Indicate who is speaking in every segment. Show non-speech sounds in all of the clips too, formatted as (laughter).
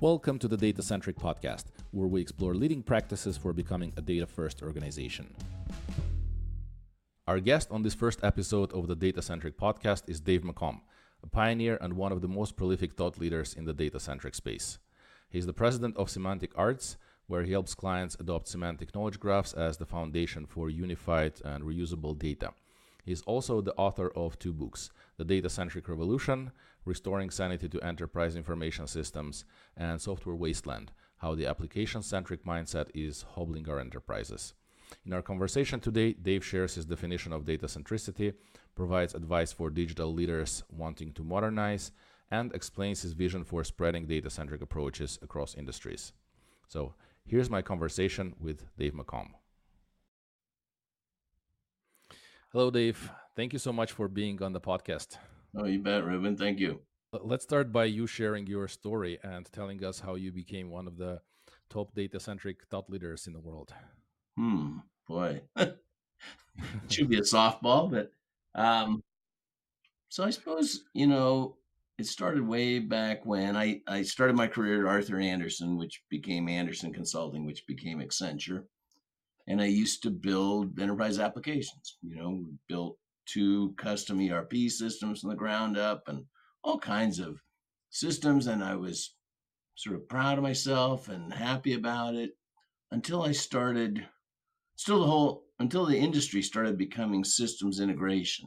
Speaker 1: Welcome to the Data Centric Podcast, where we explore leading practices for becoming a data first organization. Our guest on this first episode of the Data Centric Podcast is Dave McComb, a pioneer and one of the most prolific thought leaders in the data centric space. He's the president of Semantic Arts, where he helps clients adopt semantic knowledge graphs as the foundation for unified and reusable data. He's also the author of two books The Data Centric Revolution Restoring Sanity to Enterprise Information Systems, and Software Wasteland How the Application Centric Mindset is Hobbling Our Enterprises. In our conversation today, Dave shares his definition of data centricity, provides advice for digital leaders wanting to modernize, and explains his vision for spreading data centric approaches across industries. So, here's my conversation with Dave McComb. Hello, Dave. Thank you so much for being on the podcast.
Speaker 2: Oh, you bet, Ruben. Thank you.
Speaker 1: Let's start by you sharing your story and telling us how you became one of the top data centric thought leaders in the world.
Speaker 2: Hmm, boy. it (laughs) should be a (laughs) softball, but um, so I suppose, you know, it started way back when I, I started my career at Arthur Andersen, which became Andersen Consulting, which became Accenture. And I used to build enterprise applications, you know, built two custom ERP systems from the ground up and all kinds of systems. And I was sort of proud of myself and happy about it until I started, still the whole, until the industry started becoming systems integration.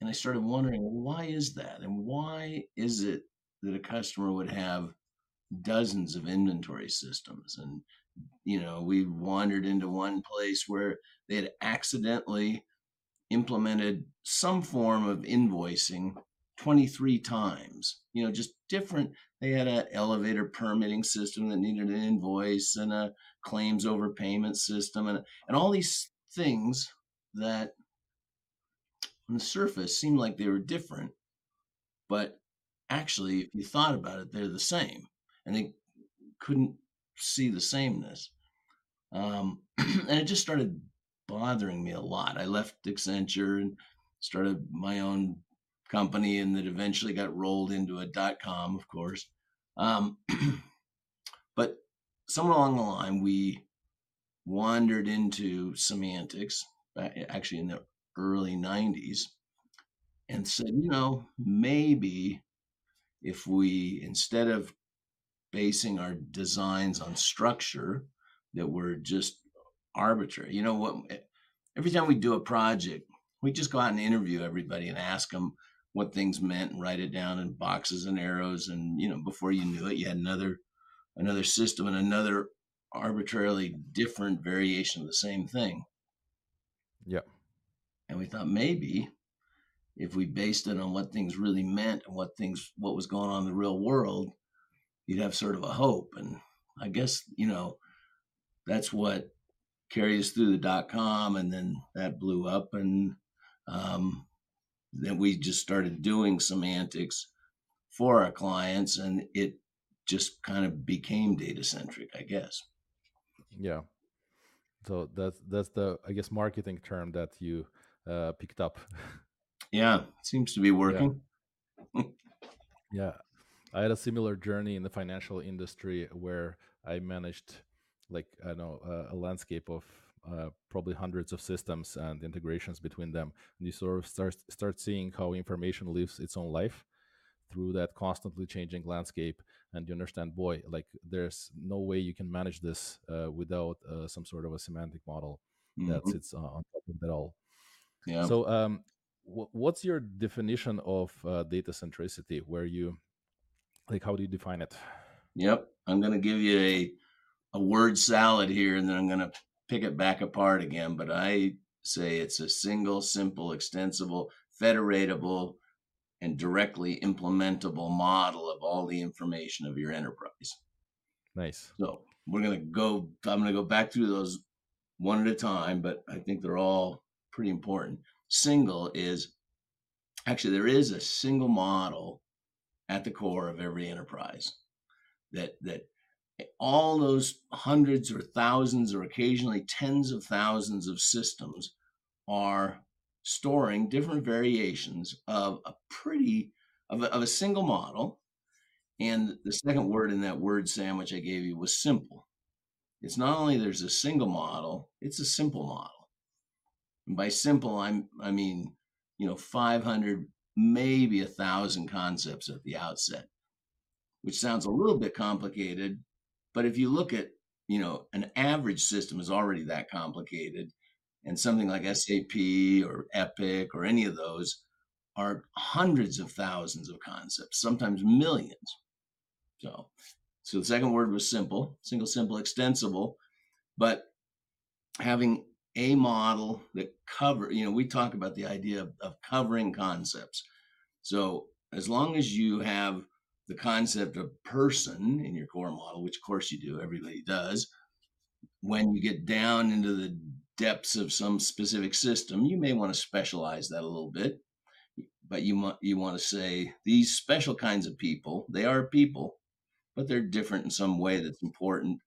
Speaker 2: And I started wondering, why is that? And why is it that a customer would have dozens of inventory systems? And, you know, we wandered into one place where they had accidentally implemented some form of invoicing 23 times you know just different they had an elevator permitting system that needed an invoice and a claims overpayment system and, and all these things that on the surface seemed like they were different but actually if you thought about it they're the same and they couldn't see the sameness um, (clears throat) and it just started bothering me a lot. I left Accenture and started my own company, and that eventually got rolled into a dot com, of course. Um, (clears throat) but somewhere along the line, we wandered into semantics, actually in the early 90s, and said, you know, maybe if we, instead of basing our designs on structure, that we're just arbitrary. You know what? Every time we do a project, we just go out and interview everybody and ask them what things meant and write it down in boxes and arrows. And you know, before you knew it, you had another another system and another arbitrarily different variation of the same thing.
Speaker 1: Yeah.
Speaker 2: And we thought maybe if we based it on what things really meant and what things what was going on in the real world, you'd have sort of a hope. And I guess, you know, that's what carry us through the dot com, and then that blew up, and um, then we just started doing semantics for our clients, and it just kind of became data centric, I guess.
Speaker 1: Yeah. So that's that's the I guess marketing term that you uh, picked up.
Speaker 2: yeah, seems to be working. (laughs)
Speaker 1: Yeah. yeah. I had a similar journey in the financial industry where I managed like I know uh, a landscape of uh, probably hundreds of systems and integrations between them, and you sort of start start seeing how information lives its own life through that constantly changing landscape, and you understand, boy, like there's no way you can manage this uh, without uh, some sort of a semantic model mm-hmm. that sits on top of it all. Yeah. So, um, what's your definition of uh, data centricity? Where you like, how do you define it?
Speaker 2: Yep, I'm going to give you a a word salad here and then I'm going to pick it back apart again. But I say it's a single, simple, extensible, federatable, and directly implementable model of all the information of your enterprise.
Speaker 1: Nice.
Speaker 2: So we're going to go, I'm going to go back through those one at a time, but I think they're all pretty important. Single is actually, there is a single model at the core of every enterprise that, that all those hundreds or thousands or occasionally tens of thousands of systems are storing different variations of a pretty of a, of a single model And the second word in that word sandwich I gave you was simple. It's not only there's a single model, it's a simple model. And by simple, I'm I mean, you know, 500, maybe a thousand concepts at the outset, which sounds a little bit complicated. But if you look at, you know, an average system is already that complicated. And something like SAP or Epic or any of those are hundreds of thousands of concepts, sometimes millions. So, so the second word was simple, single, simple, extensible, but having a model that cover, you know, we talk about the idea of, of covering concepts. So as long as you have the concept of person in your core model, which of course you do, everybody does, when you get down into the depths of some specific system, you may want to specialize that a little bit. But you, want you want to say these special kinds of people, they are people, but they're different in some way that's important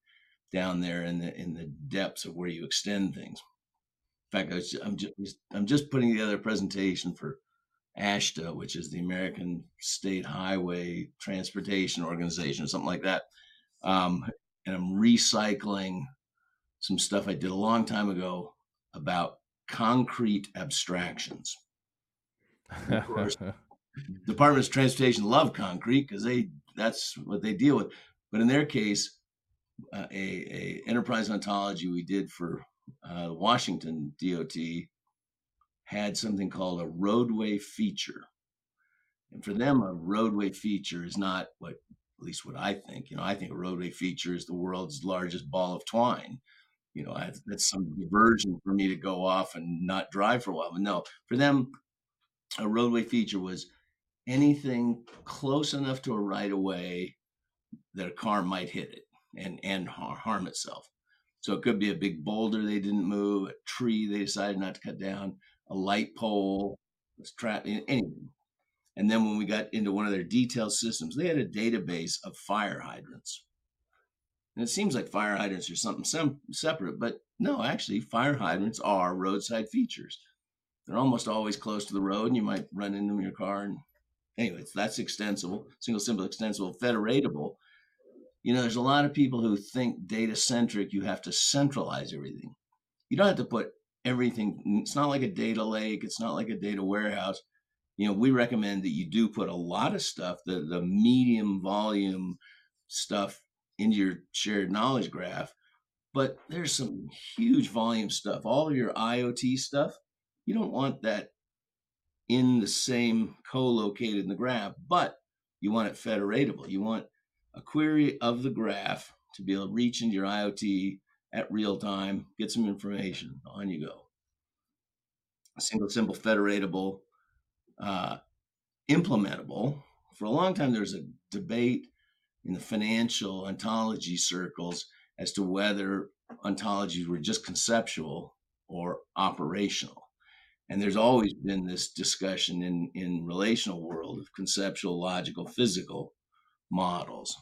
Speaker 2: down there in the in the depths of where you extend things. In fact, I was, I'm just I'm just putting together a presentation for AASHTO, which is the American State Highway Transportation Organization, or something like that. Um, and I'm recycling some stuff I did a long time ago about concrete abstractions. of course, (laughs) Departments of Transportation love concrete because they that's what they deal with. But in their case, uh, a, a enterprise ontology we did for uh, Washington DOT had something called a roadway feature. And for them, a roadway feature is not what, at least what I think. You know, I think a roadway feature is the world's largest ball of twine. You know, I, that's some diversion for me to go off and not drive for a while. But no, for them, a roadway feature was anything close enough to a right of way that a car might hit it and and harm itself. So it could be a big boulder they didn't move, a tree they decided not to cut down, a light pole, was trapped in anything. And then when we got into one of their detailed systems, they had a database of fire hydrants. And it seems like fire hydrants are something sem- separate, but no, actually, fire hydrants are roadside features. They're almost always close to the road, and you might run into them in your car and anyways, that's extensible, single, simple, extensible, federatable. You know, there's a lot of people who think data centric, you have to centralize everything. You don't have to put everything, it's not like a data lake, it's not like a data warehouse. You know, we recommend that you do put a lot of stuff, the, the medium volume stuff into your shared knowledge graph. But there's some huge volume stuff, all of your IoT stuff. You don't want that in the same co-located in the graph, but you want it federatable. You want a query of the graph to be able to reach into your IoT at real time, get some information, on you go. A single, simple, federatable, uh, implementable. For a long time, there was a debate in the financial ontology circles as to whether ontologies were just conceptual or operational. And there's always been this discussion in, in relational world of conceptual, logical, physical models.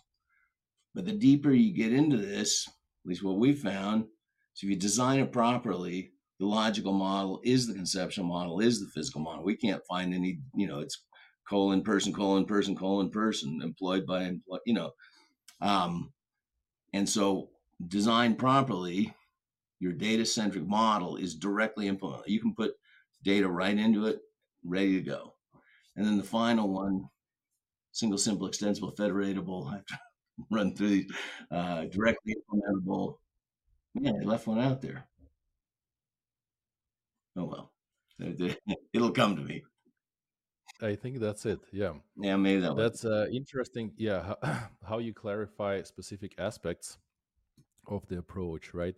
Speaker 2: But the deeper you get into this, at least what we found, so if you design it properly, the logical model is the conceptual model, is the physical model. We can't find any, you know, it's colon person, colon person, colon person, employed by, employ, you know. Um, and so designed properly, your data centric model is directly implemented. You can put data right into it, ready to go. And then the final one, single, simple, extensible, federatable. I have to (laughs) run through these uh, directly implementable. Yeah, I left one out there. Oh well, (laughs) it'll come to me.
Speaker 1: I think that's it. Yeah.
Speaker 2: Yeah, maybe that.
Speaker 1: That's uh, interesting. Yeah, how, (clears throat) how you clarify specific aspects of the approach, right?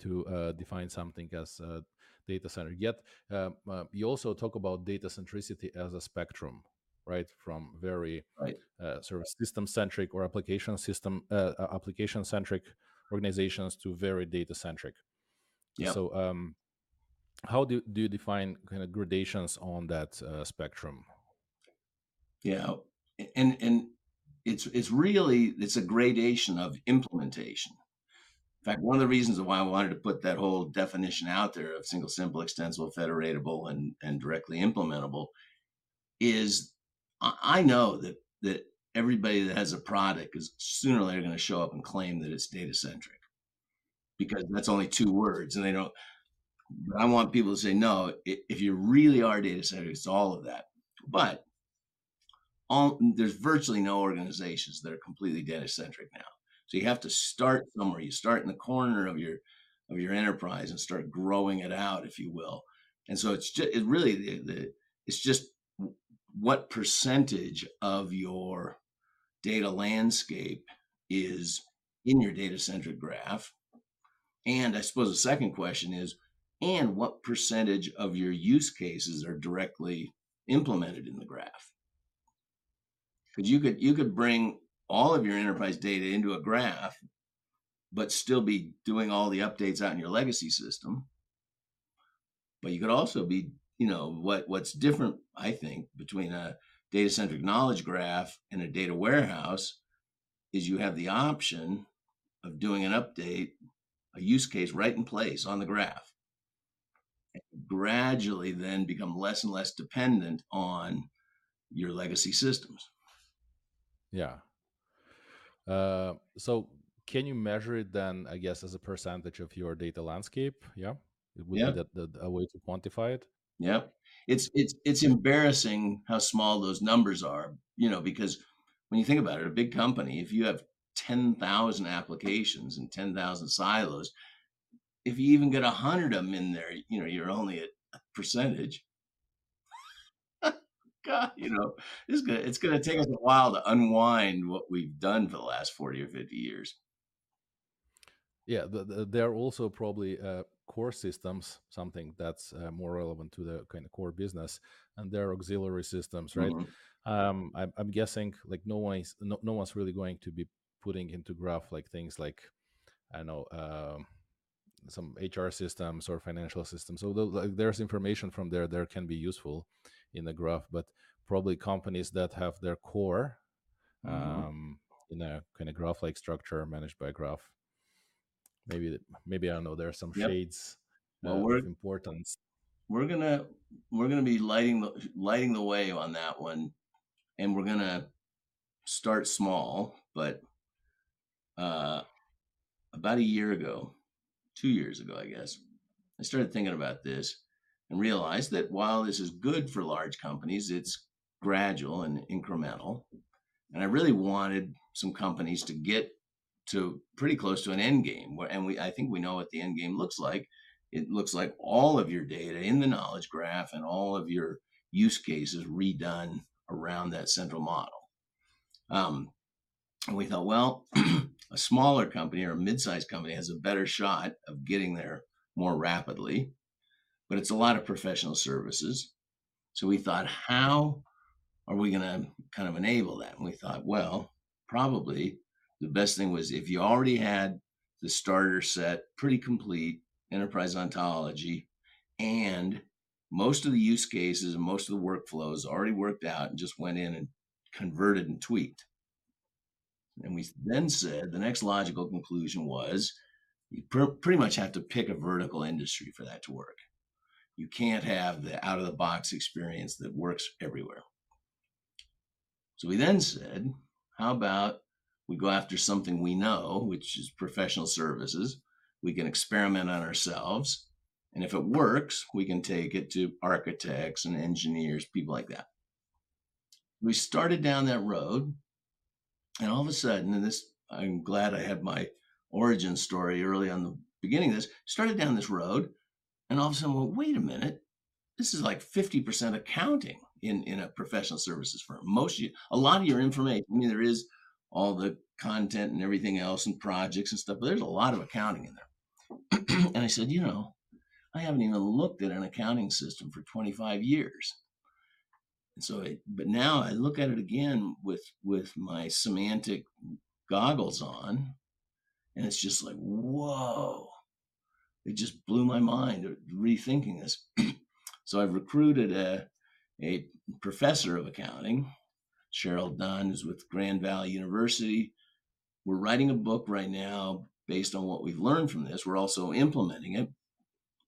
Speaker 1: To uh, define something as uh, data center. Yet uh, uh, you also talk about data centricity as a spectrum, right? From very
Speaker 2: right.
Speaker 1: Uh, sort of system centric or application system uh, uh, application centric organizations to very data centric.
Speaker 2: Yeah.
Speaker 1: So um, how do, do you define kind of gradations on that uh, spectrum?
Speaker 2: Yeah, and and it's it's really it's a gradation of implementation. In fact, one of the reasons why I wanted to put that whole definition out there of single, simple, extensible, federatable, and, and directly implementable is I know that that everybody that has a product is sooner or later going to show up and claim that it's data centric because that's only two words and they don't but i want people to say no if you really are data centric it's all of that. But all, there's virtually no organizations that are completely data centric now. So you have to start somewhere. You start in the corner of your of your enterprise and start growing it out if you will. And so it's just it really the, the it's just what percentage of your data landscape is in your data centric graph? And I suppose the second question is, and what percentage of your use cases are directly implemented in the graph? Because you could you could bring all of your enterprise data into a graph, but still be doing all the updates out in your legacy system. But you could also be you know what what's different i think between a data centric knowledge graph and a data warehouse is you have the option of doing an update a use case right in place on the graph. And gradually then become less and less dependent on your legacy systems.
Speaker 1: Yeah. Uh, so can you measure it then i guess as a percentage of your data landscape? Yeah? It would
Speaker 2: yeah.
Speaker 1: be that, that a way to quantify it
Speaker 2: Yep. It's it's it's embarrassing how small those numbers are, you know, because when you think about it, a big company, if you have 10,000 applications and 10,000 silos, if you even get 100 of them in there, you know, you're only at a percentage. (laughs) God, you know, it's gonna it's gonna take us a while to unwind what we've done for the last 40 or 50 years.
Speaker 1: Yeah, the, the, they're also probably uh, core systems, something that's uh, more relevant to the kind of core business, and their auxiliary systems, right? Mm-hmm. Um, I'm, I'm, guessing like no one's no, no one's really going to be putting into graph like things like I don't know um, some HR systems or financial systems. So the, like, there's information from there there can be useful in the graph, but probably companies that have their core mm-hmm. um, in a kind of graph-like structure managed by graph maybe maybe I don't know. There are some yep. shades well, uh, we're, of importance.
Speaker 2: We're gonna we're gonna be lighting the lighting the way on that one, and we're gonna start small. But uh, about a year ago, two years ago, I guess, I started thinking about this and realized that while this is good for large companies, it's gradual and incremental. And I really wanted some companies to get to pretty close to an end game. Where, And we, I think we know what the end game looks like. It looks like all of your data in the knowledge graph and all of your use cases redone around that central model. Um, and we thought, well, (clears throat) a smaller company or a mid-sized company has a better shot of getting there more rapidly, but it's a lot of professional services. So we thought, how are we going to kind of enable that? And we thought, well, probably the best thing was if you already had the starter set pretty complete, enterprise ontology, and most of the use cases and most of the workflows already worked out and just went in and converted and tweaked. And we then said the next logical conclusion was you pr- pretty much have to pick a vertical industry for that to work. You can't have the out of the box experience that works everywhere. So we then said, how about we go after something we know, which is professional services. We can experiment on ourselves. And if it works, we can take it to architects and engineers, people like that. We started down that road. And all of a sudden, and this, I'm glad I had my origin story early on the beginning of this, started down this road. And all of a sudden, well, wait a minute. This is like 50% accounting in, in a professional services firm. Most, you, a lot of your information, I mean, there is all the content and everything else and projects and stuff, but there's a lot of accounting in there. (clears throat) and I said, you know, I haven't even looked at an accounting system for 25 years. And so, I, but now I look at it again with with my semantic goggles on, and it's just like, whoa! It just blew my mind uh, rethinking this. (clears throat) so I've recruited a a professor of accounting Cheryl Dunn, is with Grand Valley University. We're writing a book right now based on what we've learned from this. We're also implementing it.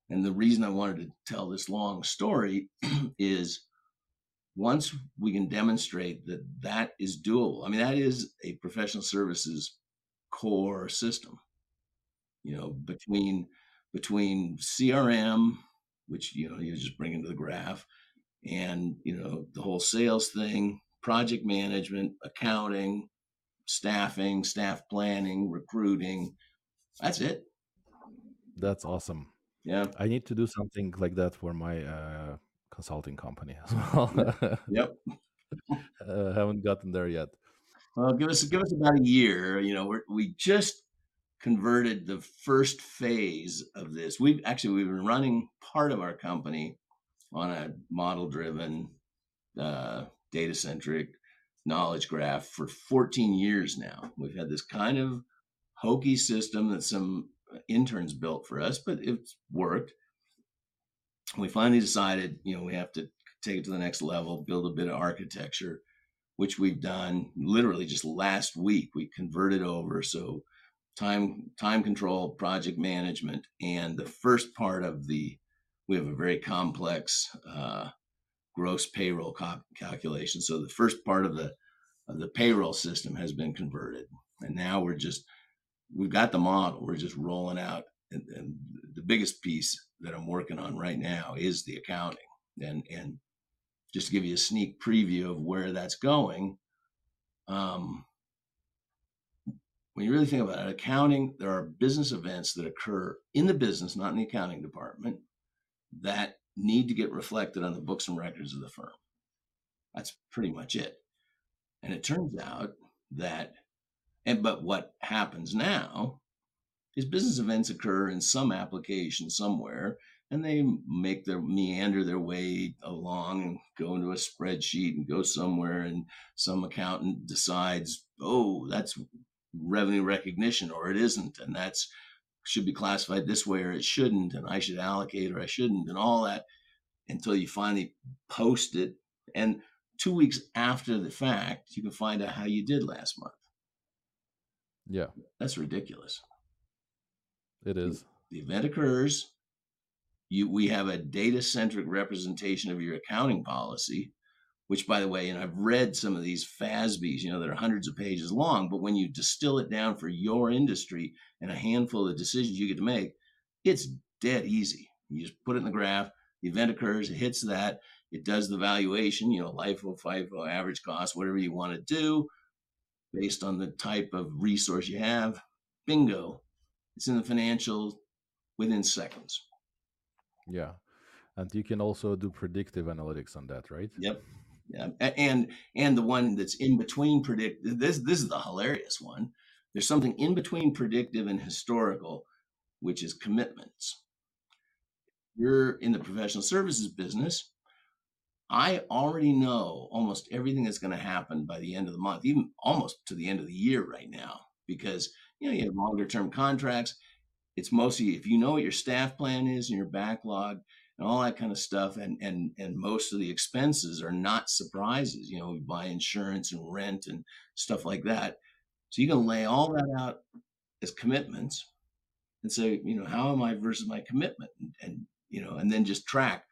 Speaker 2: And the reason I wanted to tell this long story (clears throat) is once we can demonstrate that that is doable, I mean, that is a professional services core system. You know, between between CRM, which you know you just bring into the graph, and you know the whole sales thing, project management, accounting, staffing, staff planning, recruiting. That's it.
Speaker 1: That's awesome.
Speaker 2: Yeah.
Speaker 1: I need to do something like that for my uh, consulting company (laughs) as well.
Speaker 2: Yep. (laughs)
Speaker 1: uh, haven't gotten there yet.
Speaker 2: Well, give us give us about a year. You know, we're, we just converted the first phase of this. We've actually we've been running part of our company on a model driven, uh, data centric knowledge graph for 14 years now. We've had this kind of hokey system that some interns built for us, but it's worked. We finally decided, you know, we have to take it to the next level, build a bit of architecture, which we've done literally just last week. We converted over. So time time control, project management, and the first part of the we have a very complex uh, gross payroll calculation. So the first part of the of the payroll system has been converted, and now we're just we've got the model. We're just rolling out, and, and the biggest piece that I'm working on right now is the accounting, and and just to give you a sneak preview of where that's going. Um, when you really think about it, accounting, there are business events that occur in the business, not in the accounting department, that need to get reflected on the books and records of the firm. That's pretty much it. And it turns out that, and but what happens now is business events occur in some application somewhere, and they make their meander their way along and go into a spreadsheet and go somewhere, and some accountant decides, oh, that's revenue recognition or it isn't, and that's should be classified this way or it shouldn't, and I should allocate or I shouldn't, and all that until you finally post it. And two weeks after the fact, you can find out how you did last month.
Speaker 1: Yeah.
Speaker 2: That's ridiculous.
Speaker 1: It is.
Speaker 2: The event occurs. You, we have a data centric representation of your accounting policy, which, by the way, and I've read some of these FASBs, you know, that are hundreds of pages long, but when you distill it down for your industry and a handful of decisions you get to make, it's dead easy. You just put it in the graph, the event occurs, it hits that, it does the valuation, you know, LIFO, FIFO, average cost, whatever you want to do based on the type of resource you have. Bingo. It's in the financials within seconds.
Speaker 1: Yeah. And you can also do predictive analytics on that, right?
Speaker 2: Yep. And and the one that's in between predict this this is the hilarious one. There's something in between predictive and historical, which is commitments you're in the professional services business, I already know almost everything that's going to happen by the end of the month, even almost to the end of the year right now, because you know you have longer term contracts. It's mostly if you know what your staff plan is and your backlog and all that kind of stuff, and and and most of the expenses are not surprises. You know, we buy insurance and rent and stuff like that. So you can lay all that out as commitments and say, you know, how am I versus my commitment? And, and you know, and then just track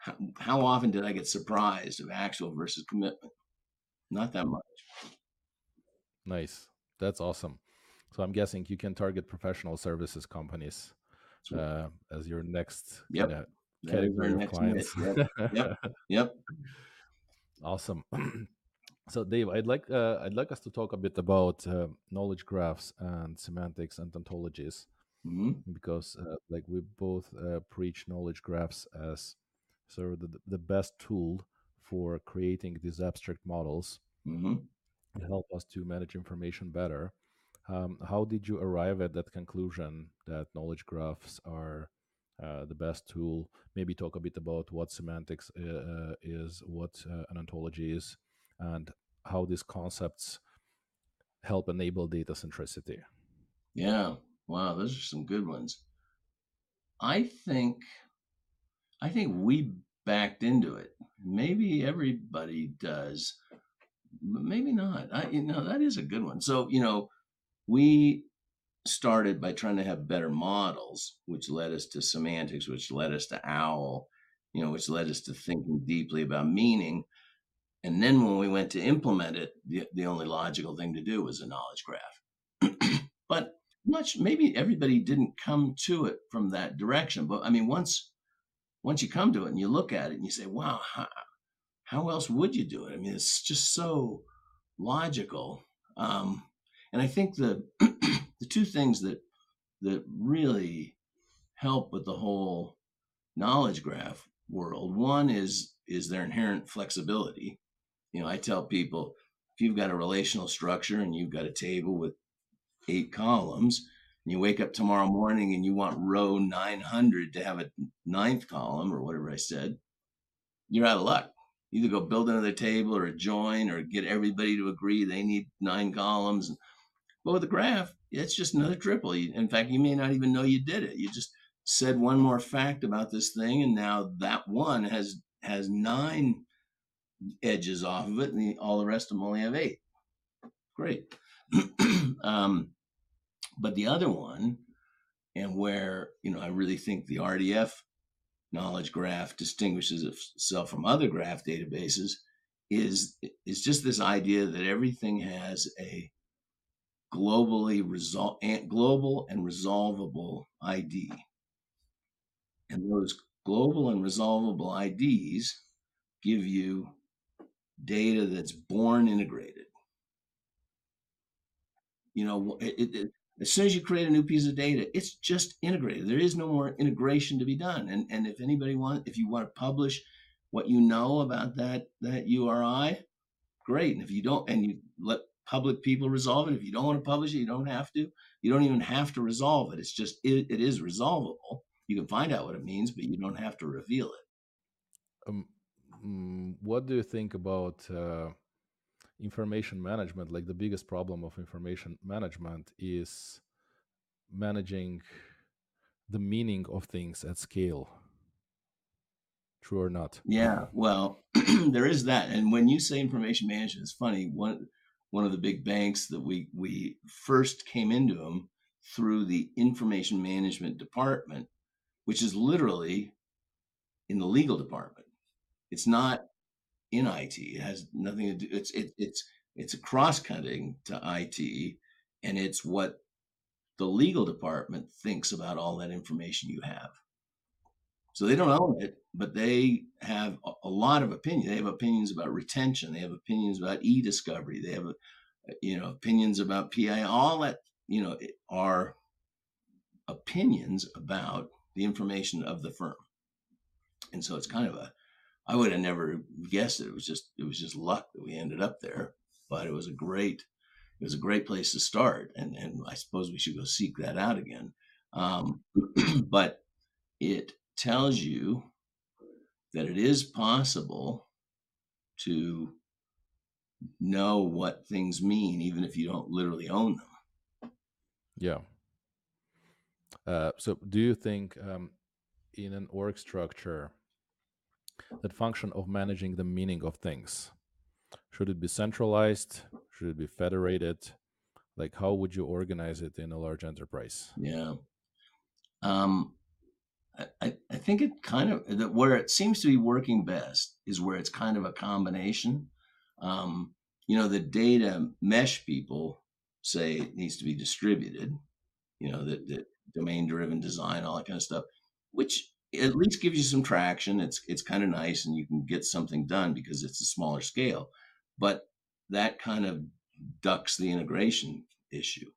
Speaker 2: how, how often did I get surprised of actual versus commitment? Not that much.
Speaker 1: Nice. That's awesome. So I'm guessing you can target professional services companies uh, as your next
Speaker 2: yep.
Speaker 1: Kind of category of clients.
Speaker 2: Yep. yep. (laughs) yep.
Speaker 1: Awesome. (clears throat) so Dave, I'd like uh, I'd like us to talk a bit about uh, knowledge graphs and semantics and ontologies
Speaker 2: mm-hmm.
Speaker 1: because uh, like we both uh, preach knowledge graphs as sort of the, the best tool for creating these abstract models
Speaker 2: mm-hmm.
Speaker 1: to help us to manage information better. Um, how did you arrive at that conclusion that knowledge graphs are uh, the best tool? Maybe talk a bit about what semantics uh, uh is, what uh, an ontology is, and how these concepts help enable data centricity.
Speaker 2: Yeah, Wow, those are some good ones. I think I think we backed into it. Maybe everybody does, but maybe not. I you know that is a good one. So, you know, we started by trying to have better models, which led us to semantics, which led us to OWL, you know, which led us to thinking deeply about meaning. And then when we went to implement it, the, the only logical thing to do was a knowledge graph. (clears throat) but much maybe everybody didn't come to it from that direction. But I mean, once once you come to it and you look at it and you say, wow, how, how else would you do it? I mean, it's just so logical. Um, and I think the the (clears throat) two things that that really help with the whole knowledge graph world, one is is their inherent flexibility. You know, I tell people if you've got a relational structure and you've got a table with eight columns, and you wake up tomorrow morning and you want row 900 to have a ninth column or whatever I said, you're out of luck. Either go build another table or join or get everybody to agree they need nine columns. But with a graph, it's just another triple. In fact, you may not even know you did it. You just said one more fact about this thing, and now that one has has nine edges off of it, and the, all the rest of them only have eight. Great. (clears throat) um, but the other one, and where you know I really think the RDF knowledge graph distinguishes itself from other graph databases, is is just this idea that everything has a globally resol- eh, global and resolvable ID. And those global and resolvable IDs give you data that's born integrated. You know, it, it, as soon as you create a new piece of data, it's just integrated. There is no more integration to be done. And and if anybody wants, if you want to publish what you know about that that URI, great. And if you don't, and you let public people resolve it, if you don't want to publish it, you don't have to. You don't even have to resolve it. It's just it, it is resolvable. You can find out what it means, but you don't have to reveal it.
Speaker 1: Um, mm, what do you think about uh, information management? Like the biggest problem of information management is managing the meaning of things at scale. True or not?
Speaker 2: Yeah, well, (clears throat) there is that. And when you say information management, it's funny. One one of the big banks that we we first came into them through the information management department which is literally in the legal department. It's not in IT. It has nothing to do. It's it, it's it's a cross cutting to IT, and it's what the legal department thinks about all that information you have. So they don't own it, but they have a lot of opinion. They have opinions about retention. They have opinions about e-discovery. They have, you know, opinions about PI. All that, you know, are opinions about the information of the firm. And so it's kind of a, I would have never guessed it. It was just, it was just luck that we ended up there, but it was a great, it was a great place to start. And, and I suppose we should go seek that out again. Um, (clears throat) but it tells you that it is possible to know what things mean, even if you don't literally own them.
Speaker 1: Yeah. Uh, so, do you think um, in an org structure that function of managing the meaning of things should it be centralized? Should it be federated? Like, how would you organize it in a large enterprise?
Speaker 2: Yeah. Um, I, I think it kind of that where it seems to be working best is where it's kind of a combination. Um, you know, the data mesh people say it needs to be distributed. You know that that domain driven design, all that kind of stuff, which at least gives you some traction. It's it's kind of nice, and you can get something done because it's a smaller scale. But that kind of ducks the integration issue.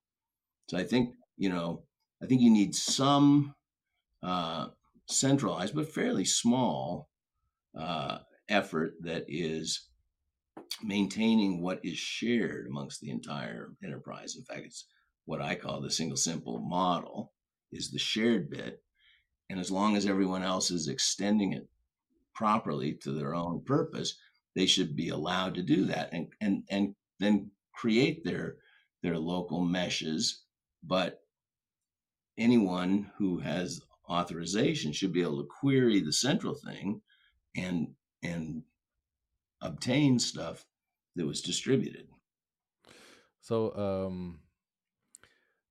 Speaker 2: So I think you know I think you need some uh, centralized but fairly small uh, effort that is maintaining what is shared amongst the entire enterprise. In fact, it's what I call the single simple model is the shared bit. And as long as everyone else is extending it properly to their own purpose, they should be allowed to do that and and and then create their their local meshes. But anyone who has authorization should be able to query the central thing and and obtain stuff that was distributed.
Speaker 1: So um,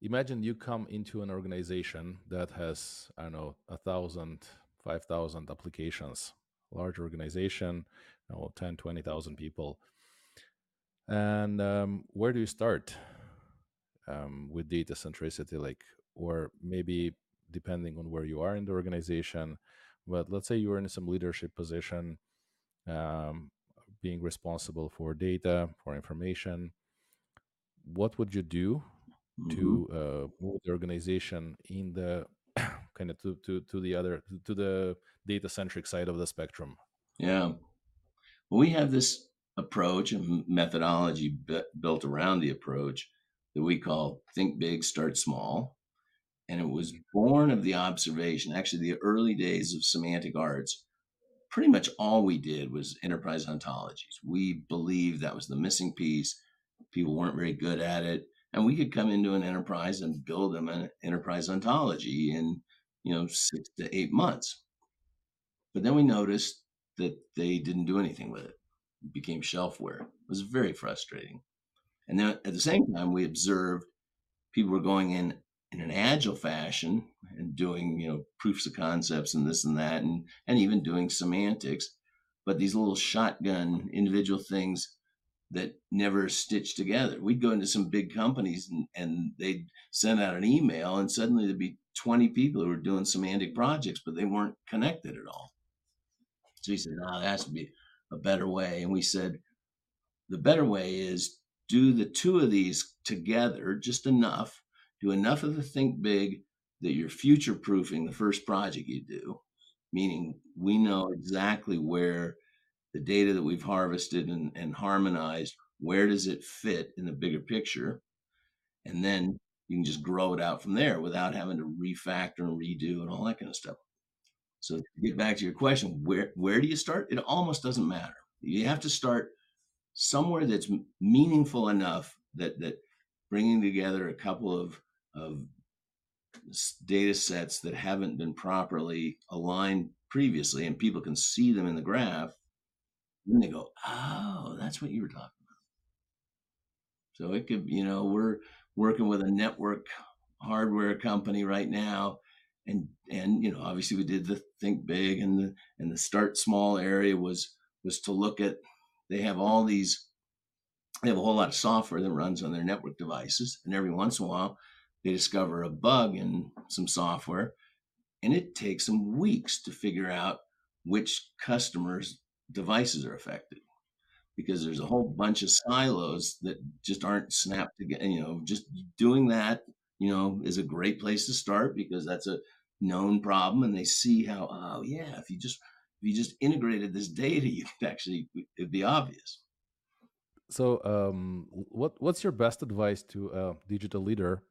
Speaker 1: imagine you come into an organization that has i don't know a thousand five thousand applications large organization know, 10, 20,000 people. And um, where do you start um, with data centricity? Like, or maybe depending on where you are in the organization, but let's say you're in some leadership position, um, being responsible for data, for information. What would you do
Speaker 2: Mhm.
Speaker 1: to uh, move the organization in the (coughs) kind of to, to, to the other to the data centric side of the spectrum?
Speaker 2: Yeah. Well, we have this approach and methodology built around the approach that we call think big, start small. And it was mm-hmm. born of the observation, actually, the early days of semantic arts. Pretty much all we did was enterprise ontologies. We believed that was the missing piece. People weren't very good at it. And we could come into an enterprise and build them an enterprise ontology in, you know, six to eight months. But then we noticed that they didn't do anything with it. It became shelfware. It was very frustrating. And then at the same time, we observed people were going in in an agile fashion and doing, you know, proofs of concepts and this and that, and and even doing semantics. But these little shotgun individual things that never stitched together. We'd go into some big companies and, and they'd send out an email, and suddenly there'd be 20 people who were doing semantic projects, but they weren't connected at all. So he said, ah, "No, there has to be a better way." And we said, "The better way is do the two of these together, just enough. Do enough of the think big that you're future proofing the first project you do, meaning we know exactly where the data that we've harvested and, and harmonized, where does it fit in the bigger picture? And then you can just grow it out from there without having to refactor and redo and all that kind of stuff. So to get back to your question, where where do you start? It almost doesn't matter. You have to start somewhere that's meaningful enough that that bringing together a couple of of data sets that haven't been properly aligned previously and people can see them in the graph then they go oh that's what you were talking about. So it could you know we're working with a network hardware company right now and and you know obviously we did the think big and the and the start small area was was to look at they have all these they have a whole lot of software that runs on their network devices and every once in a while they discover a bug in some software and it takes them weeks to figure out which customers devices are affected. Because there's a whole bunch of silos that just aren't snapped together you know just doing that you know is a great place to start because that's a known problem and they see how oh yeah if you just if you just integrated this data (laughs) you could actually it'd be obvious.
Speaker 1: So um, what what's your best advice to a digital leader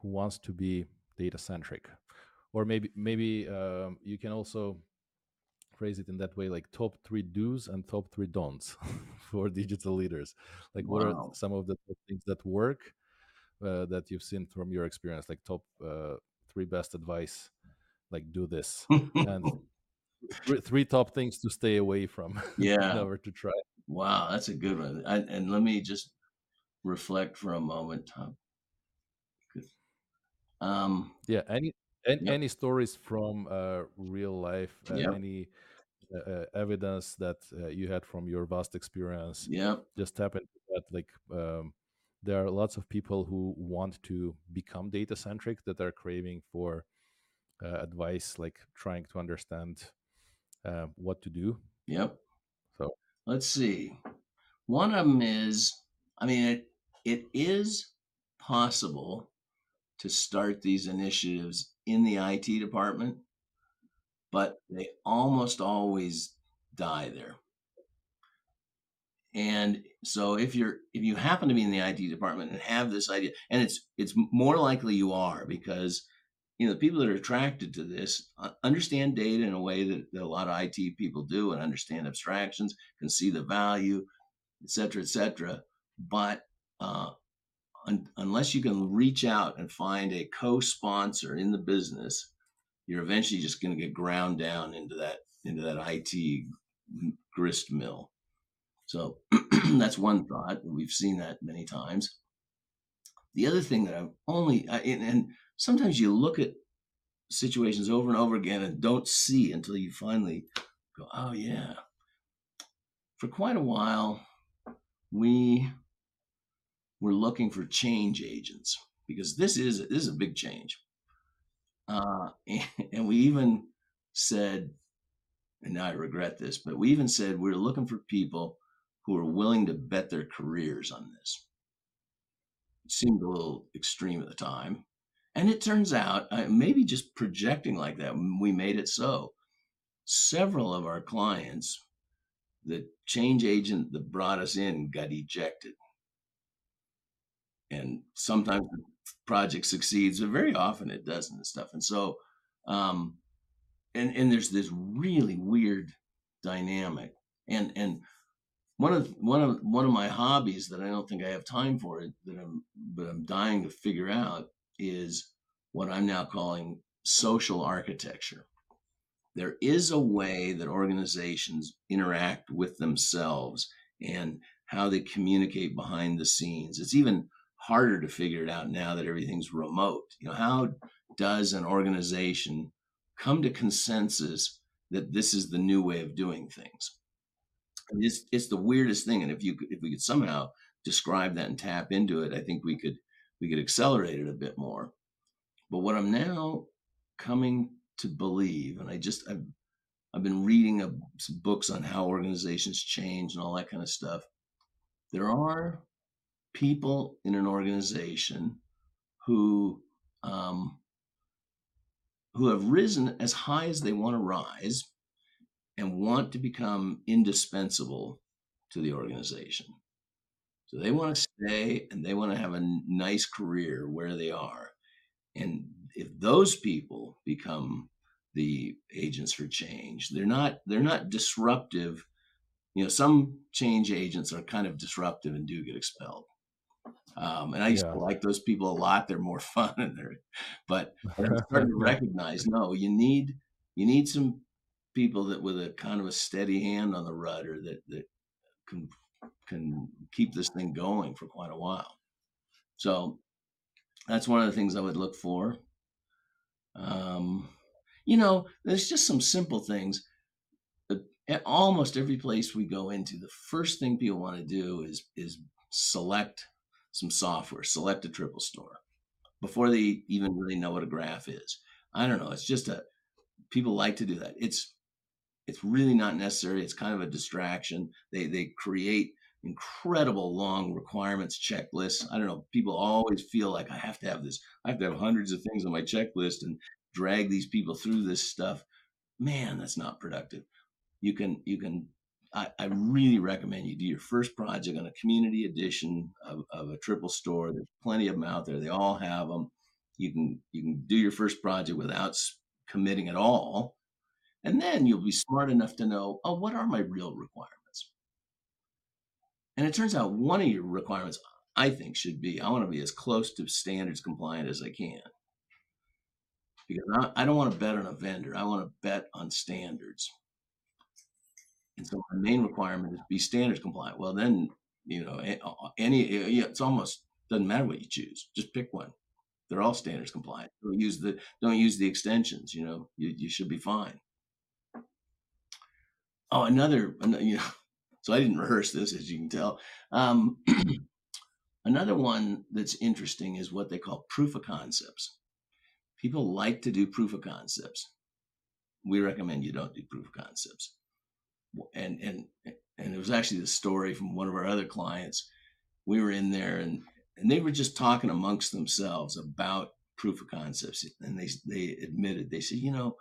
Speaker 1: who wants to be data centric or maybe maybe um, you can also phrase it in that way like top three do's and top three don'ts (laughs) for digital leaders. Like what are some of the things that work uh, that you've seen from your experience? Like top uh, three best advice like do this. And (laughs) three, three top things to stay away from (laughs)
Speaker 2: yeah.
Speaker 1: never to try.
Speaker 2: Wow that's a good one. I, and let me just reflect for a moment Tom. Um
Speaker 1: yeah any any, any stories from uh, real life uh, any uh, uh, evidence that uh, you had from your vast experience
Speaker 2: Yeah,
Speaker 1: just tap into that like um, there are lots of people who want to become data centric that are craving for uh, advice like trying to understand uh, what to do.
Speaker 2: Yep.
Speaker 1: So
Speaker 2: let's see. One of them is i mean it it is possible to start these initiatives in the IT department, but they almost always die there. And so if you're if you happen to be in the IT department and have this idea, and it's it's more likely you are because you know the people that are attracted to this uh, understand data in a way that, that a lot of IT people do and understand abstractions, can see the value, et cetera, et cetera. But uh, un, unless you can reach out and find a co-sponsor in the business, you're eventually just going to get ground down into that into that IT grist mill. So (clears throat) that's one thought. We've seen that many times. The other thing that I've only I, and, and sometimes you look at situations over and over again and don't see until you finally go, oh yeah. for quite a while, we were looking for change agents because this is this is a big change. Uh, and, (laughs) and we even said, and now I regret this, but we even said we we're looking for people who are willing to bet their careers on this. It seemed a little extreme at the time. And it turns out, uh, maybe just projecting like that, we made it so. Several of our clients, the change agent that brought us in got ejected. And sometimes the project succeeds, but very often it doesn't and stuff. And so, um, and and there's this really weird dynamic. And and one of one of one of my hobbies that I don't think I have time for that I'm but I'm dying to figure out is what I'm now calling social architecture. There is a way that organizations interact with themselves and how they communicate behind the scenes. It's even harder to figure it out now that everything's remote. You know, how does an organization come to consensus that this is the new way of doing things? It's it's the weirdest thing, and if you if we could somehow describe that and tap into it, I think we could we could accelerate it a bit more. But what I'm now coming to believe, and I just I've I've been reading a, some books on how organizations change and all that kind of stuff. There are people in an organization who um, who have risen as high as they want to rise and want to become indispensable to the organization. So they want to stay and they want to have a nice career where they are. And if those people become the agents for change, they're not they're not disruptive. You know, some change agents are kind of disruptive and do get expelled. Um, and I used yeah. to like those people a lot. They're more (laughs) fun, and they're, but I'm starting to (laughs) recognize no, you need you need some people that with a kind of a steady hand on the rudder that that can can keep this thing going for quite a while. So that's one of the things I would look for. Um, you know, there's just some simple things. At almost every place we go into, the first thing people want to do is is select some software, select a triple store before they even really know what a graph is. I don't know. It's just a people like to do that. It's it's really not necessary. It's kind of a distraction. They they create incredible long requirements checklists. I don't know. People always feel like I have to have this. I have to have hundreds of things on my checklist and drag these people through this stuff. Man, that's not productive. You can you can. I, I really recommend you do your first project on a community edition of, of a triple store. There's plenty of them out there. They all have them. You can you can do your first project without committing at all and then you'll be smart enough to know, oh, what are my real requirements? And it turns out one of your requirements, I think, should be I want to be as close to standards compliant as I can. Because I, I don't want to bet on a vendor, I want to bet on standards. And so my main requirement is be standards compliant. Well, then, you know, any, it's almost doesn't matter what you choose, just pick one. They're all standards compliant. Don't use the don't use the extensions. You know, you, you should be fine. Oh, another, you know, (laughs) so I didn't rehearse this, as you can tell. Um, (clears throat) another one that's interesting is what they call proof of concepts. People like to do proof of concepts. We recommend you don't do proof of concepts. And and and it was actually the story from one of our other clients. We were in there and and they were just talking amongst themselves about proof of concepts. And they they admitted they said, you know,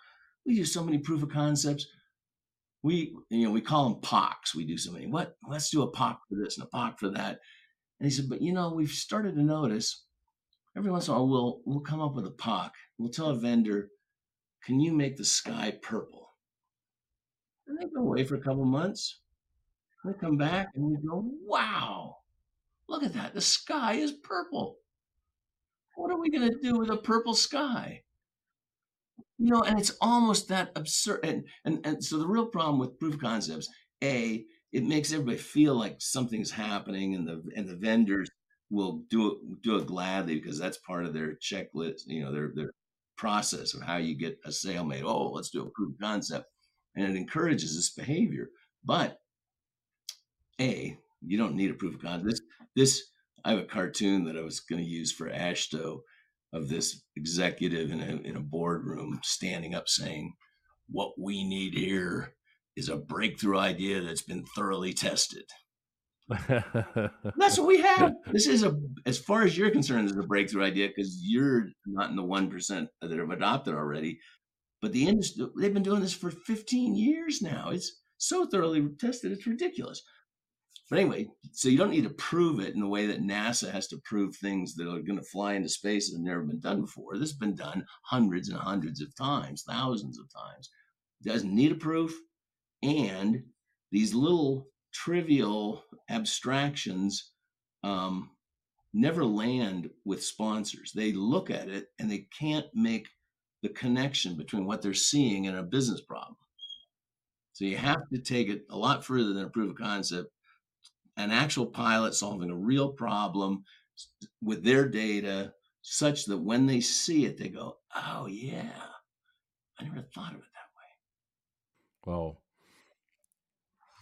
Speaker 2: we do so many proof of concepts we you know we call them POCs. We do so many. What let's do a POC for this and a POC for that. And he said, but you know, we've started to notice every once in a while we'll we'll come up with a POC. We'll tell a vendor, can you make the sky purple? And they go away for a couple months. They come back and we go, wow, look at that. The sky is purple. What are we going to do with a purple sky? you know, and it's almost that absurd. And, and, and so the real problem with proof concepts, A, it makes everybody feel like something's happening and the, and the vendors will do it, do it gladly because that's part of their checklist, you know, their, their process of how you get a sale made. Oh, let's do a proof concept. And it encourages this behavior. But a you don't need a proof of concept. This this I have a cartoon that I was going to use for AASHTO of this executive in a in a boardroom standing up saying, "What we need here is a breakthrough idea that's been thoroughly tested." That's what we have. (laughs) This is a, as far as you're concerned, this is a breakthrough idea because you're not in the one percent that have adopted already. But the industry, they've been doing this for 15 years now. It's so thoroughly tested, it's ridiculous. But anyway, so you don't need to prove it in the way that NASA has to prove things that are going to fly into space that have never been done before. This has been done hundreds and hundreds of times, thousands of times. Doesn't need a proof. And these little trivial abstractions um, never land with sponsors. They look at it and they can't make the connection between what they're seeing and a business problem. So you have to take it a lot further than a proof of concept. An actual pilot solving a real problem with their data, such that when they see it, they go, "Oh yeah, I never thought of it that way."
Speaker 1: Wow,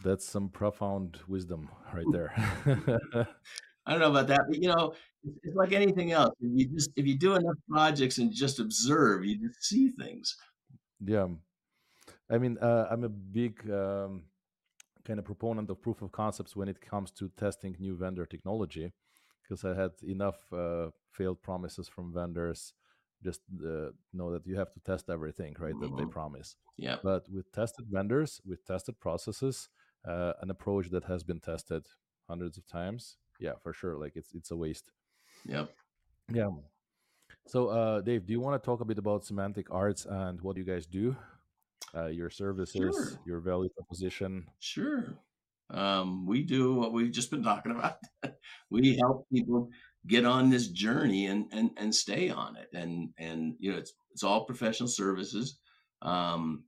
Speaker 1: that's some profound wisdom right there. (laughs) (laughs) (laughs)
Speaker 2: I don't know about that, but you know, it's, it's like anything else. If you just if you do enough projects and just observe, you just see things.
Speaker 1: yeah, I mean, uh, I'm a big um, kind of proponent of proof of concepts when it comes to testing new vendor technology, because I had enough uh, failed promises from vendors. Just uh, know that you have to test everything, right? That they
Speaker 2: Mhm.
Speaker 1: promise.
Speaker 2: Yeah,
Speaker 1: But with tested vendors, with tested processes, uh, an approach that has been tested hundreds of times, yeah, for sure, like it's it's a waste.
Speaker 2: yep.
Speaker 1: Yeah. So, uh, Dave, do you want to talk a bit about semantic arts and what you guys do? Uh, your services,
Speaker 2: Sure.
Speaker 1: your value proposition.
Speaker 2: Sure. Um, we do what we've just been talking (laughs) about. we help people get on this journey and and and stay on it. And and you know, it's it's all professional services. Um,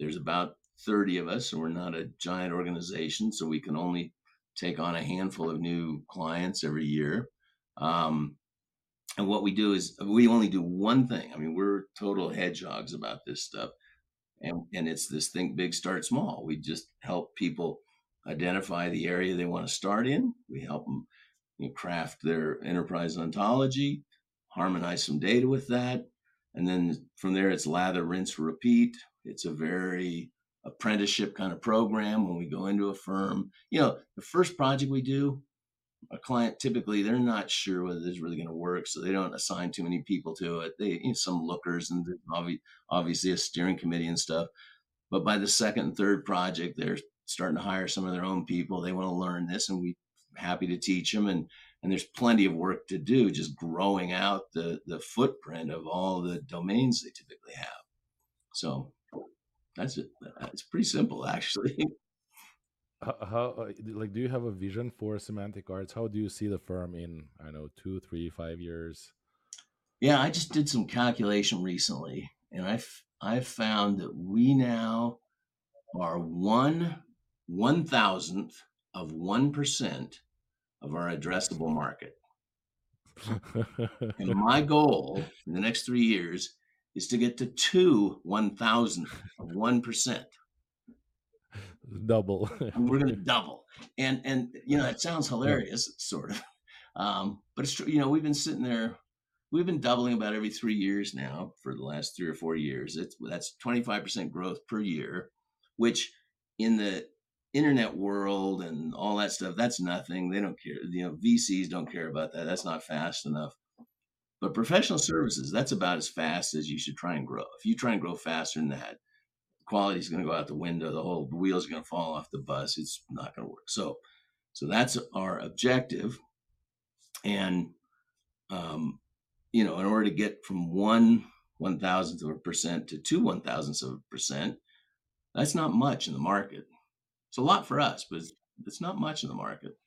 Speaker 2: there's about 30 of us, and we're not a giant organization, so we can only take on a handful of new clients every year. Um, and what we do is we only do one thing. I mean, we're total hedgehogs about this stuff. And and it's this think big start small. We just help people identify the area they want to start in. We help them you know, craft their enterprise ontology harmonize some data with that. And then from there it's lather rinse repeat. It's a very apprenticeship kind of program when we go into a firm. You know the first project we do a client typically they're not sure whether this is really going to work so they don't assign too many people to it. They you know, some lookers and obvi- obviously a steering committee and stuff. But by the second and third project they're starting to hire some of their own people. They want to learn this and we happy to teach them and and there's plenty of work to do just growing out the the footprint of all the domains they typically have. So that's it it's pretty simple actually (laughs)
Speaker 1: How, how uh, like do you have a vision for semantic arts? How do you see the firm in I don't know two, three, five years?
Speaker 2: Yeah, I just did some calculation recently, and I I found that we now are one one thousandth of one percent of our addressable market. (laughs) And my goal in the next three years is to get to two one thousandth of one percent.
Speaker 1: Double.
Speaker 2: We're going (laughs) to double. And and you know that sounds hilarious, sort of, um, but it's true. You know, we've been sitting there. We've been doubling about every three years now for the last three or four years. It's that's twenty five percent growth per year, which in the internet world and all that stuff, that's nothing. They don't care. You know, VCs don't care about that. That's not fast enough. But professional services, that's about as fast as you should try and grow. If you try and grow faster than that, quality is going to go out the window. The whole wheels going to fall off the bus. It's not going to work. So, so that's our objective. And, um, you know, in order to get from one one thousandth of a percent to two one thousandths of a percent, that's not much in the market. It's a lot for us, but it's, it's not much in the market.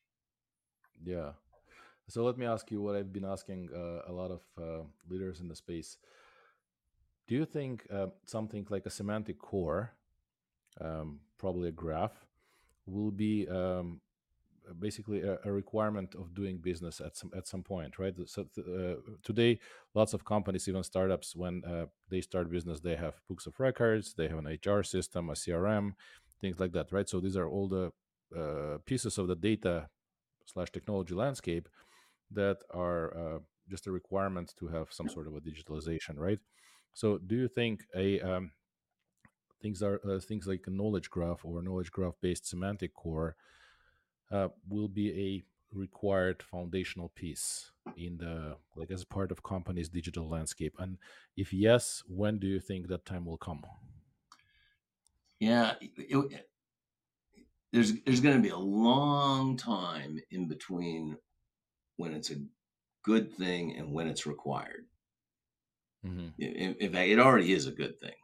Speaker 1: Yeah. So let me ask you what I've been asking uh, a lot of uh, leaders in the space. Do you think uh, something like a semantic core, um, probably a graph, will be um, basically a, a requirement of doing business at some at some point, right? So uh, today, lots of companies, even startups, when uh, they start business, they have books of records, they have an HR system, a CRM, things like that, right? So these are all the uh, pieces of the data slash technology landscape that are uh, just a requirement to have some sort of a digitalization, right? So, do you think a um, things are uh, things like a knowledge graph or knowledge graph based semantic core uh, will be a required foundational piece in the like as part of companies' digital landscape and if yes when do you think that time will come
Speaker 2: yeah it, it, there's there's going to be a long time in between when it's a good thing and when it's required mm-hmm. in, in fact it already is a good thing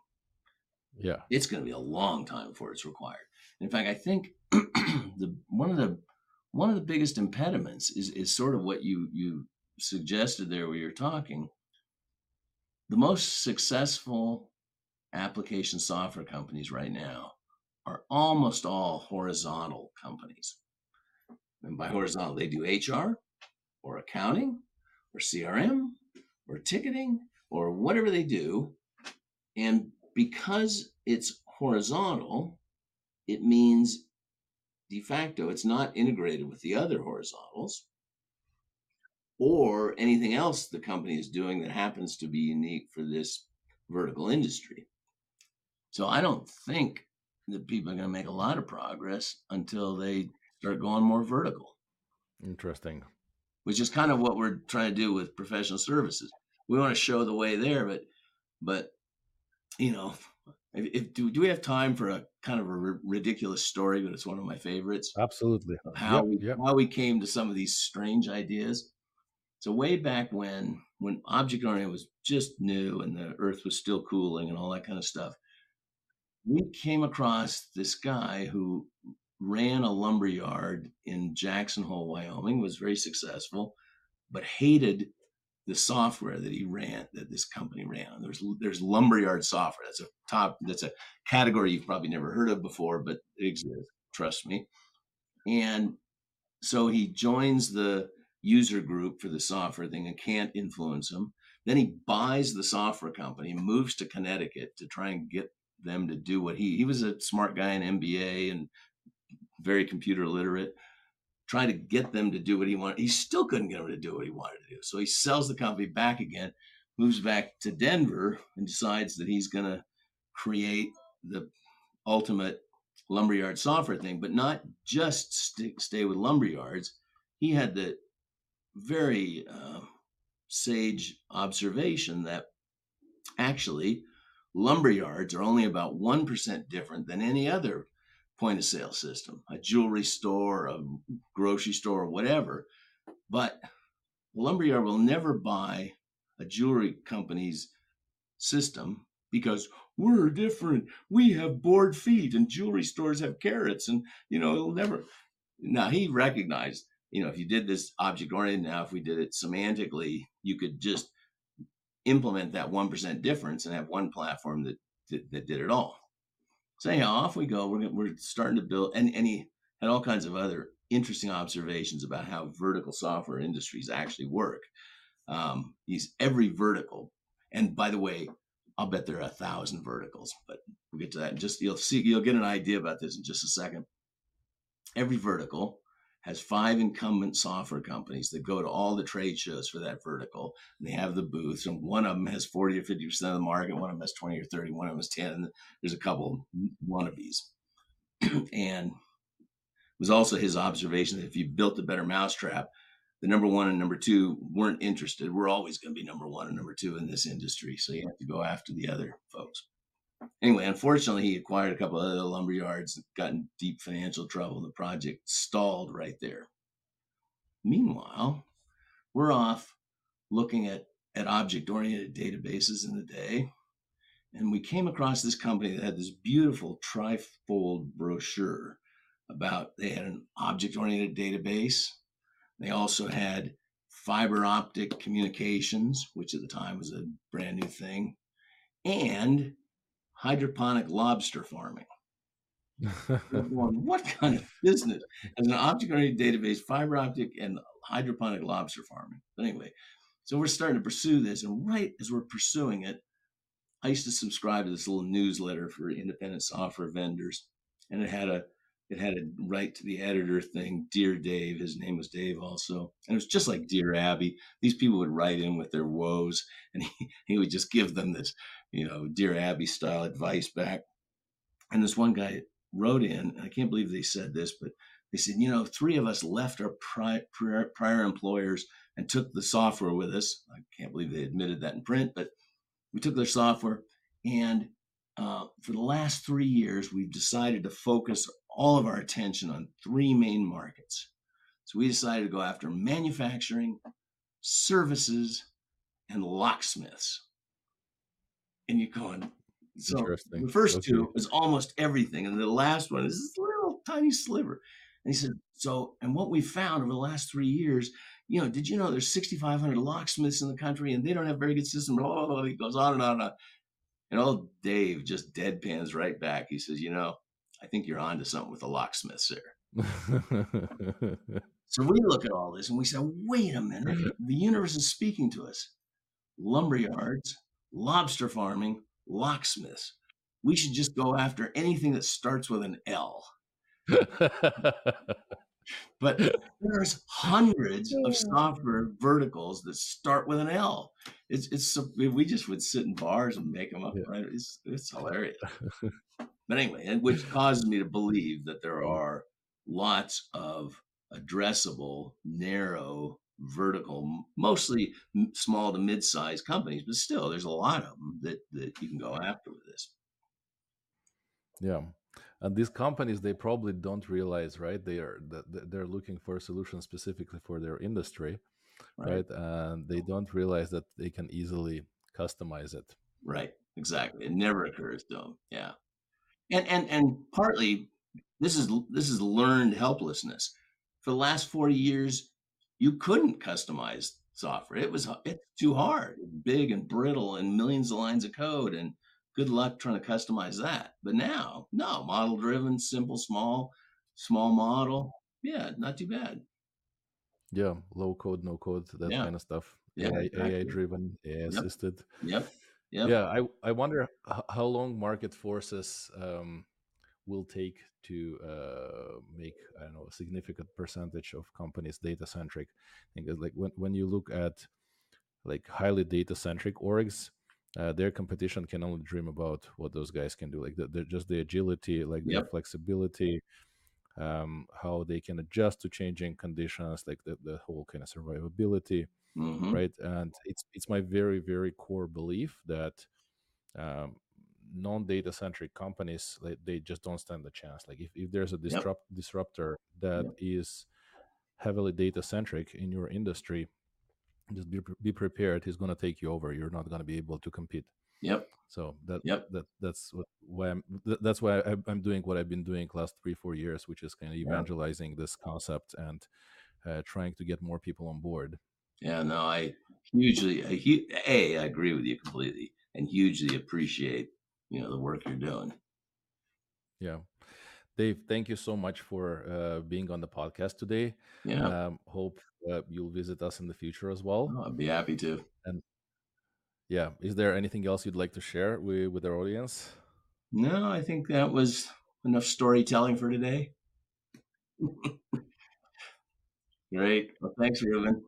Speaker 1: yeah
Speaker 2: it's going to be a long time before it's required in fact i think (clears throat) the one of the one of the biggest impediments is is sort of what you you suggested there where you're talking. The most successful application software companies right now are almost all horizontal companies. And by horizontal, they do HR or accounting or CRM or ticketing or whatever they do. And because it's horizontal, it means de facto it's not integrated with the other horizontals or anything else the company is doing that happens to be unique for this vertical industry. So I don't think that people are going to make a lot of progress until they start going more vertical.
Speaker 1: Interesting.
Speaker 2: Which is kind of what we're trying to do with professional services. We want to show the way there, but but you know, if, do, do we have time for a kind of a r- ridiculous story, but it's one of my favorites.
Speaker 1: Absolutely.
Speaker 2: How yep, we yep. how we came to some of these strange ideas. So way back when when object oriented was just new and the earth was still cooling and all that kind of stuff, we came across this guy who ran a lumber yard in Jackson Hole, Wyoming, was very successful, but hated the software that he ran, that this company ran. There's there's lumberyard software. That's a top. That's a category you've probably never heard of before, but it exists. Trust me. And so he joins the user group for the software thing and can't influence them. Then he buys the software company, moves to Connecticut to try and get them to do what he he was a smart guy in MBA and very computer literate trying to get them to do what he wanted. He still couldn't get them to do what he wanted to do. So he sells the company back again, moves back to Denver, and decides that he's going to create the ultimate lumberyard software thing, but not just st- stay with lumberyards. He had the very uh, sage observation that actually lumberyards are only about 1% different than any other point of sale system, a jewelry store, a grocery store, whatever. But lumberyard will never buy a jewelry company's system because we're different. We have board feet, and jewelry stores have carats, and you know it'll never. Now he recognized, you know, if you did this object oriented, now if we did it semantically, you could just implement that one percent difference and have one platform that, that that did it all. So anyhow, off we go. We're we're starting to build, and and he had all kinds of other interesting observations about how vertical software industries actually work. Um, he's every vertical, and by the way, I'll bet there are a thousand verticals, but we'll get to that. And just you'll see, you'll get an idea about this in just a second. Every vertical has five incumbent software companies that go to all the trade shows for that vertical. And they have the booths, and one of them has 40 or 50% of the market, one of them has 20 or 30, one of them has 10, and there's a couple of wannabes. (clears throat) and it was also his observation that if you built a better mousetrap, the number one and number two weren't interested. We're always going to be number one and number two in this industry. So you have to go after the other folks anyway, unfortunately, he acquired a couple of other lumber yards, got in deep financial trouble, the project stalled right there. Meanwhile, we're off looking at, at object oriented databases in the day. And we came across this company that had this beautiful trifold brochure about they had an object oriented database. They also had fiber optic communications, which at the time was a brand new thing, and hydroponic lobster farming. (laughs) what kind of business as an object-oriented database, fiber optic, and hydroponic lobster farming? But anyway, so we're starting to pursue this, and right as we're pursuing it, I used to subscribe to this little newsletter for independent software vendors, and it had a it had a write to the editor thing, Dear Dave. His name was Dave also. And it was just like Dear Abby. These people would write in with their woes and (laughs) he, he would just give them this, you know, Dear Abby style advice back. And this one guy wrote in, I can't believe they said this, but they said, you know, three of us left our prior, prior, prior employers and took the software with us. I can't believe they admitted that in print, but we took their software. And uh, for the last three years, we've decided to focus all of our attention on three main markets. So we decided to go after manufacturing, services, and locksmiths. And you're going, so the first okay. two is almost everything, and the last one is this little tiny sliver. And he said, so, and what we found over the last three years, you know, did you know there's 6,500 locksmiths in the country and they don't have very good? Blah, blah, blah. He goes on and on and on. And old Dave just deadpans right back. He says, you know, I think you're onto something with the locksmiths there. (laughs) so we look at all this and we say, wait a minute, mm-hmm. the universe is speaking to us. Lumberyards, lobster farming, locksmiths. We should just go after anything that starts with an L. but there's hundreds (laughs) of software verticals that start with an L. It's it's we just would sit in bars and make them up. Yeah. Right? It's it's hilarious. (laughs) But anyway, which causes me to believe that there are lots of addressable, narrow, vertical, mostly small to mid-sized companies, but still, there's a lot of them that that you can go after with this.
Speaker 1: Yeah, and these companies they probably don't realize, right? They are that they're looking for a solution specifically for their industry, right. right? And they don't realize that they can easily customize it.
Speaker 2: Right. Exactly. It never occurs to them. Yeah and and and partly this is this is learned helplessness. For the last forty years, you couldn't customize software. It was it's too hard, big and brittle, and millions of lines of code. And good luck trying to customize that. But now, no, model driven, simple, small, small model. Yeah, not too bad.
Speaker 1: Yeah, low code, no code, that yeah. kind of stuff. Yeah, AI, exactly. AI driven, AI yep. assisted.
Speaker 2: Yep.
Speaker 1: Yep. Yeah, I I wonder how long market forces um, will take to uh, make I don't know a significant percentage of companies data centric. Because like when when you look at like highly data centric orgs, uh, their competition can only dream about what those guys can do. Like the, the just the agility, like yep. the flexibility, um, how they can adjust to changing conditions, like the, the whole kind of survivability mm-hmm. right? And it's it's my very very core belief that um, non-data centric companies like, they just don't stand a chance. Like if, if there's a disrupt yep. disruptor that yep. is heavily data centric in your industry, just be be prepared. He's going to take you over. You're not going to be able to compete.
Speaker 2: Yep.
Speaker 1: So that yep. that that's what, why I'm that's why I, am doing what I've been doing last three four years, which is kind of evangelizing this concept and uh, trying to get more people on board.
Speaker 2: Yeah, no, I hugely, I, a, I agree with you completely, and hugely appreciate you know the work you're doing.
Speaker 1: Yeah, Dave, thank you so much for uh, being on the podcast today.
Speaker 2: Yeah, um,
Speaker 1: hope uh, you'll visit us in the future as well.
Speaker 2: Oh, I'd be happy to.
Speaker 1: And yeah, is there anything else you'd like to share with with our audience?
Speaker 2: No, I think that was enough storytelling for today. (laughs) Great. Well, thanks, Ruben.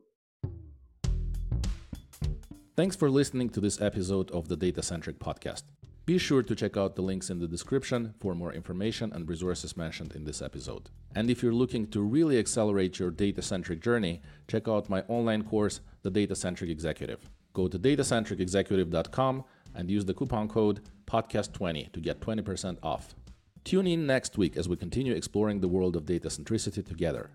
Speaker 1: Thanks for listening to this episode of the Data Centric Podcast. Be sure to check out the links in the description for more information and resources mentioned in this episode. And if you're looking to really accelerate your data centric journey, check out my online course, The Data Centric Executive. Go to datacentricexecutive.com and use the coupon code podcast20 to get 20% off. Tune in next week as we continue exploring the world of data centricity together.